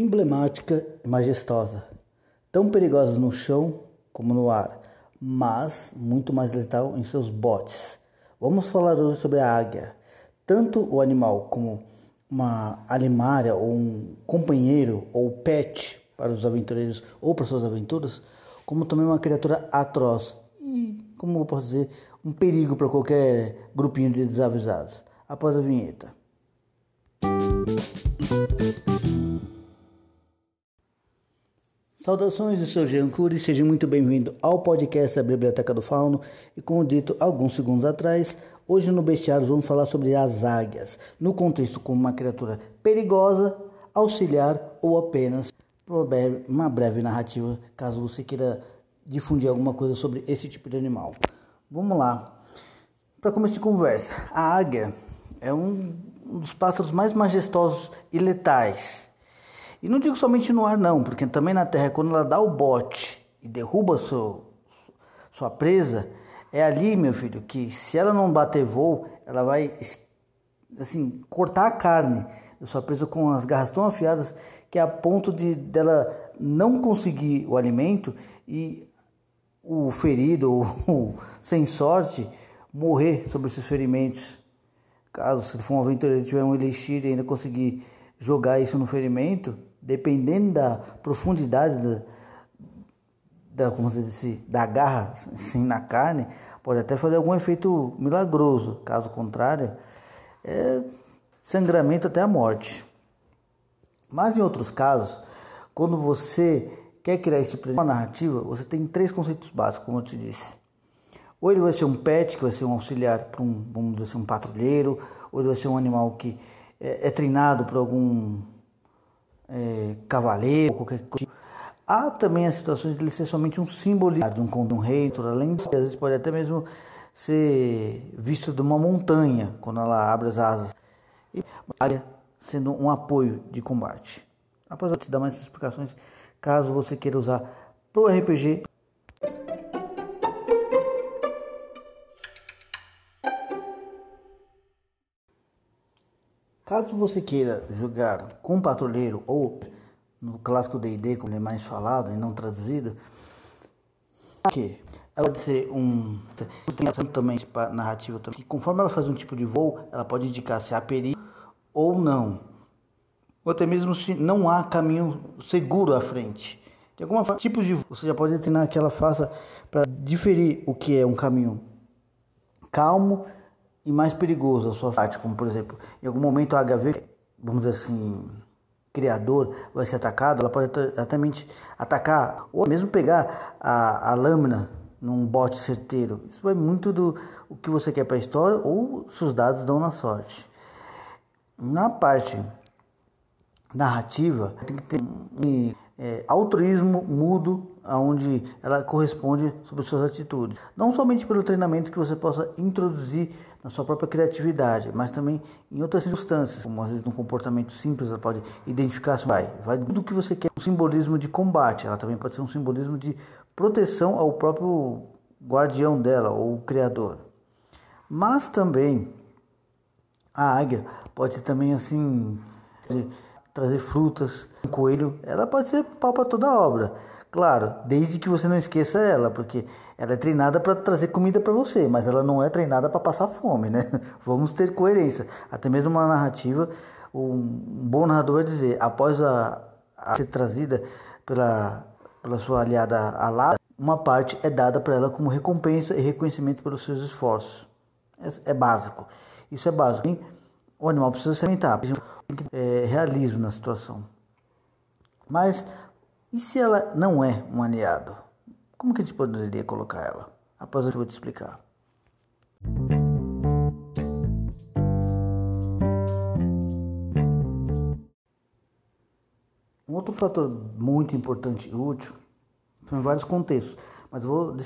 emblemática e majestosa, tão perigosa no chão como no ar, mas muito mais letal em seus botes. Vamos falar hoje sobre a águia, tanto o animal como uma alimária ou um companheiro ou pet para os aventureiros ou para suas aventuras, como também uma criatura atroz e, como eu posso dizer, um perigo para qualquer grupinho de desavisados. Após a vinheta. Saudações, eu sou Jean Cury, seja muito bem-vindo ao podcast da Biblioteca do Fauno. E como dito alguns segundos atrás, hoje no Bestiário vamos falar sobre as águias, no contexto como uma criatura perigosa, auxiliar ou apenas uma breve narrativa, caso você queira difundir alguma coisa sobre esse tipo de animal. Vamos lá. Para começo de conversa, a águia é um dos pássaros mais majestosos e letais e não digo somente no ar, não, porque também na terra, quando ela dá o bote e derruba seu, sua presa, é ali, meu filho, que se ela não bater voo, ela vai assim cortar a carne da sua presa com as garras tão afiadas que é a ponto de dela não conseguir o alimento e o ferido ou sem sorte morrer sobre esses ferimentos. Caso se for um aventureiro tiver um elixir e ainda conseguir jogar isso no ferimento, dependendo da profundidade da, da, como se diz, da garra assim, na carne, pode até fazer algum efeito milagroso. Caso contrário, é sangramento até a morte. Mas em outros casos, quando você quer criar esse de narrativa, você tem três conceitos básicos, como eu te disse. Ou ele vai ser um pet, que vai ser um auxiliar para um, vamos dizer assim, um patrulheiro, ou ele vai ser um animal que é, é treinado por algum é, cavaleiro, qualquer coisa. Há também as situações de ele ser somente um símbolo de um, de um rei, além disso, às vezes pode até mesmo ser visto de uma montanha quando ela abre as asas. E sendo um apoio de combate. Após eu te dar mais explicações, caso você queira usar para o RPG Caso você queira jogar com patrulheiro ou no clássico D&D, como é mais falado e não traduzido, que ela pode ser um tem também narrativa também. Que conforme ela faz um tipo de voo, ela pode indicar se há perigo ou não, ou até mesmo se não há caminho seguro à frente. De alguma forma, tipos de voo, você já pode treinar que ela faça para diferir o que é um caminho calmo e mais perigoso a sua parte, como por exemplo, em algum momento a HV, vamos dizer assim, criador vai ser atacado, ela pode até atacar ou mesmo pegar a, a lâmina num bote certeiro. Isso vai muito do o que você quer para a história ou se os dados dão na sorte. Na parte narrativa, tem que ter um é, altruísmo mudo aonde ela corresponde sobre suas atitudes. Não somente pelo treinamento que você possa introduzir na sua própria criatividade, mas também em outras circunstâncias, como às vezes num comportamento simples, ela pode identificar se vai, vai tudo que você quer, um simbolismo de combate, ela também pode ser um simbolismo de proteção ao próprio guardião dela ou criador. Mas também a águia pode também assim trazer frutas, um coelho, ela pode ser pau para toda a obra. Claro, desde que você não esqueça ela, porque ela é treinada para trazer comida para você, mas ela não é treinada para passar fome, né? Vamos ter coerência. Até mesmo uma narrativa, um bom narrador vai dizer, após a, a ser trazida pela, pela sua aliada alada, uma parte é dada para ela como recompensa e reconhecimento pelos seus esforços. É, é básico. Isso é básico. O animal precisa se alimentar, precisa é, realismo na situação. Mas e se ela não é um aliado? Como que a gente poderia colocar ela? Após eu vou te explicar. Um outro fator muito importante e útil são vários contextos, mas vou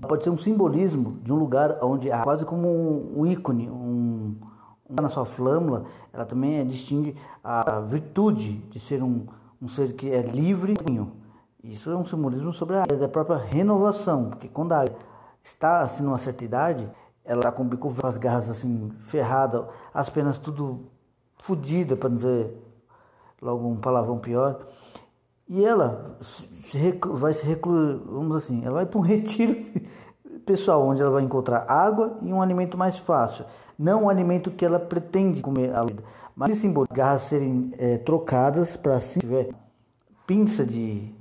pode ser um simbolismo de um lugar onde há quase como um ícone, um, um na sua flâmula, ela também é, distingue a virtude de ser um um ser que é livre. Isso é um simbolismo sobre a da própria renovação, porque quando a está assim numa certa idade, ela está com o bico as garras assim ferradas, as penas tudo fodida para dizer logo um palavrão pior. E ela se, vai se recluir, vamos assim, ela vai para um retiro pessoal, onde ela vai encontrar água e um alimento mais fácil. Não o alimento que ela pretende comer a vida. Mas esse símbolo, garras serem é, trocadas para se tiver pinça de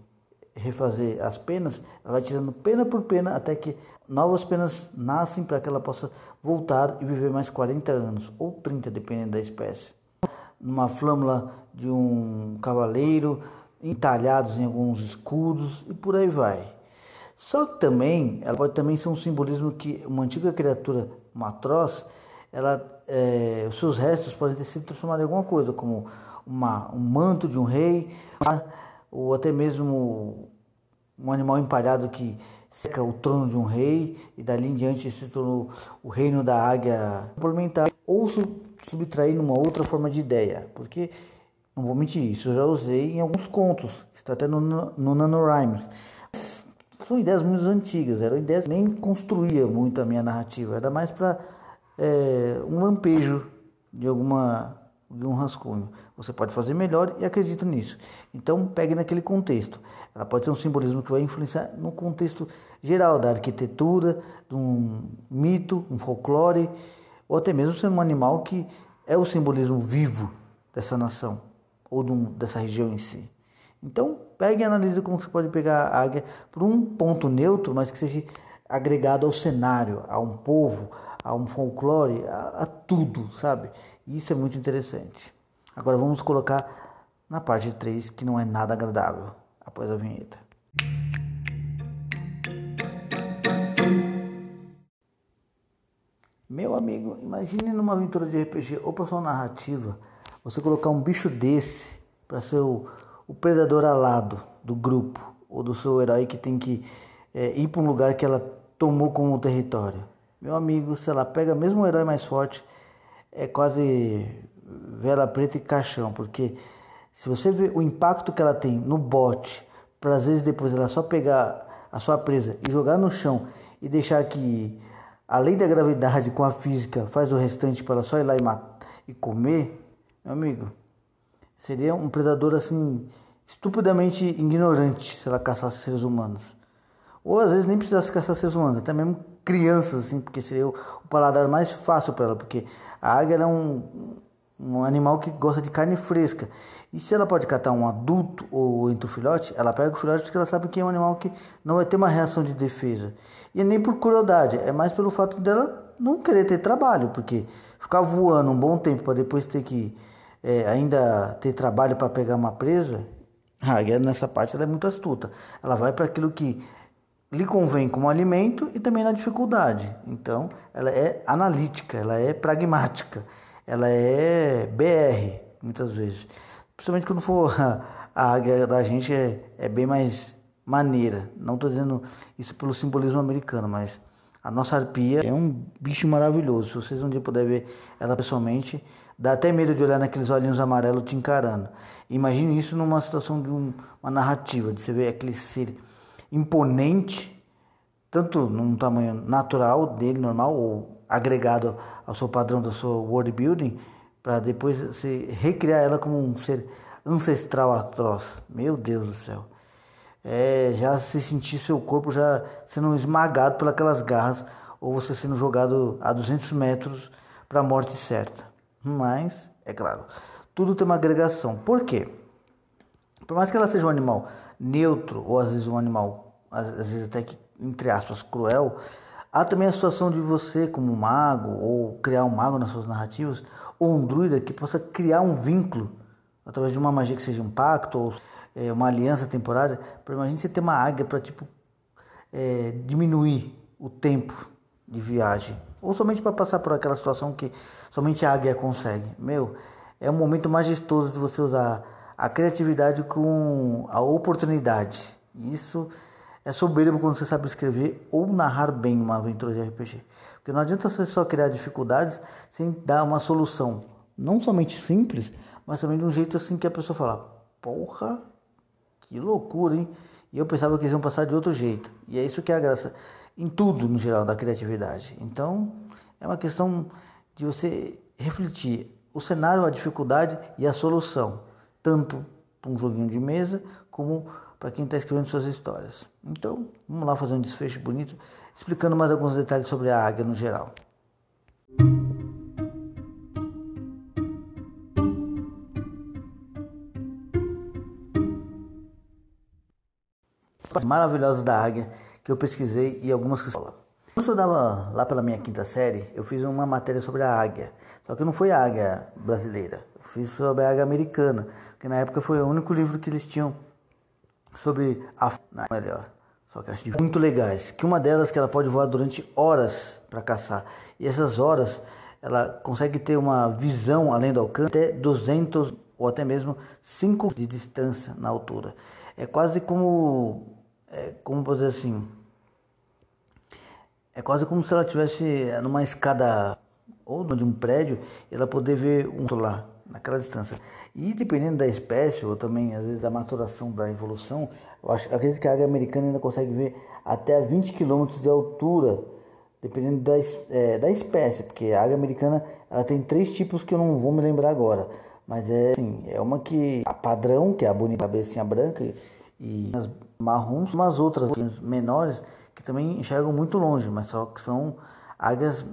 refazer as penas, ela vai tirando pena por pena até que novas penas nascem para que ela possa voltar e viver mais 40 anos, ou 30, dependendo da espécie. Numa flâmula de um cavaleiro, entalhados em alguns escudos e por aí vai. Só que também, ela pode também ser um simbolismo que uma antiga criatura, uma atroz, ela, é, os seus restos podem ter sido transformados em alguma coisa, como uma, um manto de um rei, ou até mesmo um animal empalhado que seca o trono de um rei e dali em diante se tornou o reino da águia complementar ou subtrair numa outra forma de ideia, porque não vou mentir, isso eu já usei em alguns contos, está até no, no NaNoWriMos. São ideias muito antigas, eram ideias que nem construía muito a minha narrativa, era mais para é, um lampejo de alguma de um rascunho. Você pode fazer melhor e acredito nisso. Então, pegue naquele contexto. Ela pode ter um simbolismo que vai influenciar no contexto geral da arquitetura, de um mito, um folclore, ou até mesmo ser um animal que é o simbolismo vivo dessa nação ou de dessa região em si. Então, pegue e analise como você pode pegar a águia por um ponto neutro, mas que seja agregado ao cenário, a um povo, a um folclore, a, a tudo, sabe? Isso é muito interessante. Agora vamos colocar na parte 3, que não é nada agradável, após a vinheta. Meu amigo, imagine numa aventura de RPG ou para sua narrativa, você colocar um bicho desse para ser o, predador alado do grupo ou do seu herói que tem que é, ir para um lugar que ela tomou como território. Meu amigo, se ela pega mesmo o herói mais forte, é quase vela preta e caixão, porque se você vê o impacto que ela tem no bote, para às vezes depois ela só pegar a sua presa e jogar no chão e deixar que a lei da gravidade com a física faz o restante para ela só ir lá e, matar, e comer, meu amigo, seria um predador assim estupidamente ignorante se ela caçasse seres humanos. Ou às vezes nem precisasse caçar seres humanos, até mesmo crianças, assim, porque seria o, paladar mais fácil para ela, porque a águia é um, um animal que gosta de carne fresca. E se ela pode catar um adulto ou entre o filhote, ela pega o filhote porque ela sabe que é um animal que não vai ter uma reação de defesa. E é nem por crueldade, é mais pelo fato dela não querer ter trabalho, porque ficar voando um bom tempo para depois ter que é, ainda ter trabalho para pegar uma presa, a águia nessa parte ela é muito astuta. Ela vai para aquilo que lhe convém como alimento e também na dificuldade. Então, ela é analítica, ela é pragmática, ela é BR, muitas vezes. Principalmente quando for a águia da gente é, é bem mais maneira. Não estou dizendo isso pelo simbolismo americano, mas a nossa arpia é um bicho maravilhoso. Se vocês um dia puderem ver ela pessoalmente, dá até medo de olhar naqueles olhinhos amarelos te encarando. Imagine isso numa situação de um, uma narrativa, de você ver aquele ser imponente, tanto num tamanho natural dele, normal, ou agregado ao seu padrão da sua world building, para depois você recriar ela como um ser ancestral atroz. Meu Deus do céu. É, já se sentir seu corpo já sendo esmagado pelas garras ou você sendo jogado a 200 metros para a morte certa. Mas, é claro, tudo tem uma agregação. Por quê? Por mais que ela seja um animal neutro, ou às vezes um animal, às vezes até que, entre aspas, cruel, há também a situação de você, como mago, ou criar um mago nas suas narrativas, ou um druida que possa criar um vínculo através de uma magia que seja um pacto ou é, uma aliança temporária. Imagina você ter uma águia para tipo é, diminuir o tempo de viagem, ou somente para passar por aquela situação que somente a águia consegue. Meu, é um momento majestoso de você usar a criatividade com a oportunidade. Isso é soberbo quando você sabe escrever ou narrar bem uma aventura de RPG. Porque não adianta você só criar dificuldades sem dar uma solução, não somente simples, mas também de um jeito assim que a pessoa fala: Porra, que loucura, hein? E eu pensava que eles iam passar de outro jeito. E é isso que é a graça, em tudo no geral, da criatividade. Então, é uma questão de você refletir o cenário, a dificuldade e a solução. tanto para um joguinho de mesa como para quem está escrevendo suas histórias. Então, vamos lá fazer um desfecho bonito, explicando mais alguns detalhes sobre a águia no geral. Maravilhosa da águia que eu pesquisei e algumas que Quando eu estudava lá pela minha quinta série, eu fiz uma matéria sobre a águia. Só que não foi a águia brasileira, eu fiz sobre a águia americana, que na época foi o único livro que eles tinham sobre a não, melhor. Só que acho muito legais. Que uma delas que ela pode voar durante horas para caçar. E essas horas ela consegue ter uma visão além do alcance até 200 ou até mesmo 5 de distância na altura. É quase como é, como dizer assim, é quase como se ela estivesse numa escada ou de um prédio, ela poder ver um lá naquela distância. E dependendo da espécie, ou também às vezes da maturação da evolução, eu acho, acredito que a águia americana ainda consegue ver até 20 km de altura, dependendo da, é, da espécie, porque a águia americana ela tem três tipos que eu não vou me lembrar agora. Mas é assim, é uma que a padrão, que é a bonita cabecinha branca, e as marrons, umas outras menores que também enxergam muito longe, mas só que são águias.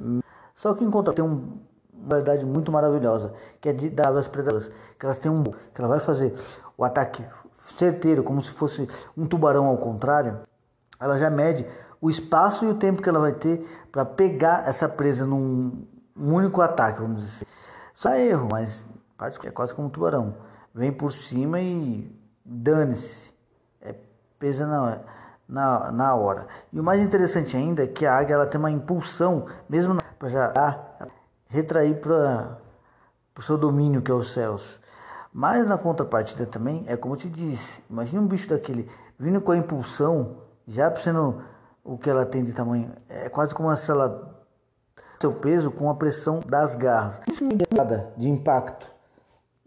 Só que encontra tem um, uma verdade muito maravilhosa, que é de das predadoras, que elas têm um que ela vai fazer o ataque certeiro, como se fosse um tubarão ao contrário, ela já mede o espaço e o tempo que ela vai ter para pegar essa presa num único ataque, vamos dizer. Só erro, mas é quase como um tubarão. Vem por cima e dane-se. É, pesa na, na, na hora. E o mais interessante ainda é que a águia ela tem uma impulsão, mesmo para já retrair para o seu domínio, que é os céus. Mas na contrapartida também, é como eu te disse, imagina um bicho daquele vindo com a impulsão, já sendo o que ela tem de tamanho, é quase como se ela seu peso com a pressão das garras. Isso me nada de impacto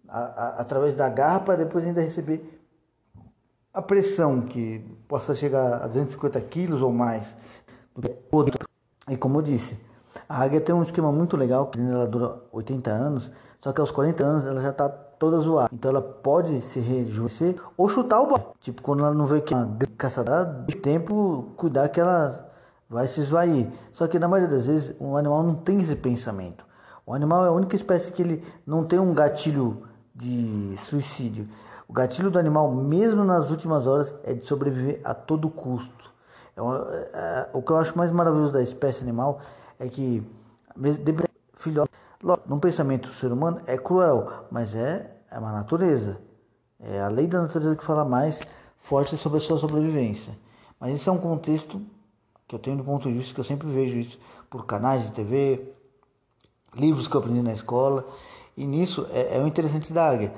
a, a, através da garra para depois ainda receber a pressão que possa chegar a 250 quilos ou mais. E como eu disse, a águia tem um esquema muito legal, que ela dura 80 anos, só que aos 40 anos ela já está toda zoada. Então ela pode se rejuvenescer ou chutar o bote. Tipo, quando ela não vê que é uma caçadora, de tempo cuidar que ela vai se esvair. Só que na maioria das vezes o animal não tem esse pensamento. O animal é a única espécie que ele não tem um gatilho de suicídio. O gatilho do animal, mesmo nas últimas horas, é de sobreviver a todo custo. É, é, é, o que eu acho mais maravilhoso da espécie animal é que filhote, num pensamento do ser humano é cruel, mas é, é uma natureza. É a lei da natureza que fala mais forte sobre a sua sobrevivência. Mas isso é um contexto que eu tenho do ponto de vista que eu sempre vejo isso por canais de TV, livros que eu aprendi na escola. E nisso é, é o interessante da águia.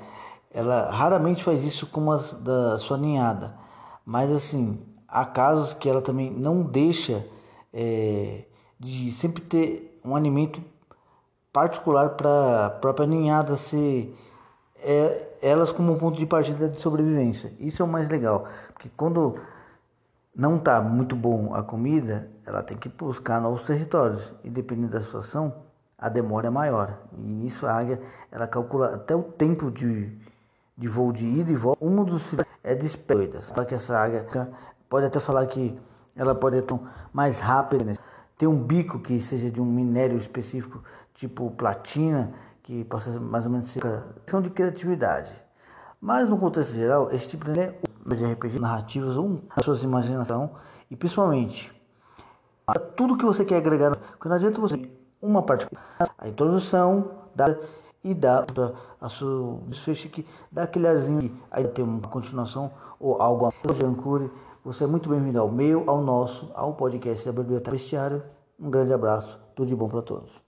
Ela raramente faz isso com a da sua ninhada. Mas assim, há casos que ela também não deixa é, de sempre ter um alimento particular para a própria ninhada ser é, elas como um ponto de partida de sobrevivência. Isso é o mais legal, porque quando não está muito bom a comida, ela tem que buscar novos territórios e dependendo da situação, a demora é maior. E nisso a águia ela calcula até o tempo de, de voo de ida e volta. Um dos é despedidas. Para que essa águia pode até falar que ela pode ser mais rápida ter um bico que seja de um minério específico, tipo platina, que possa mais ou menos ser questão de criatividade. Mas no contexto geral, esse tipo de RPG narrativas ou a sua imaginação e principalmente tudo que você quer agregar, porque não adianta você uma parte a introdução da e dá a sua desfecho que dá aquele arzinho aí tem uma continuação ou algo a Jancure você é muito bem-vindo ao meu, ao nosso, ao podcast da Biblioteca Bestiário. Um grande abraço, tudo de bom para todos.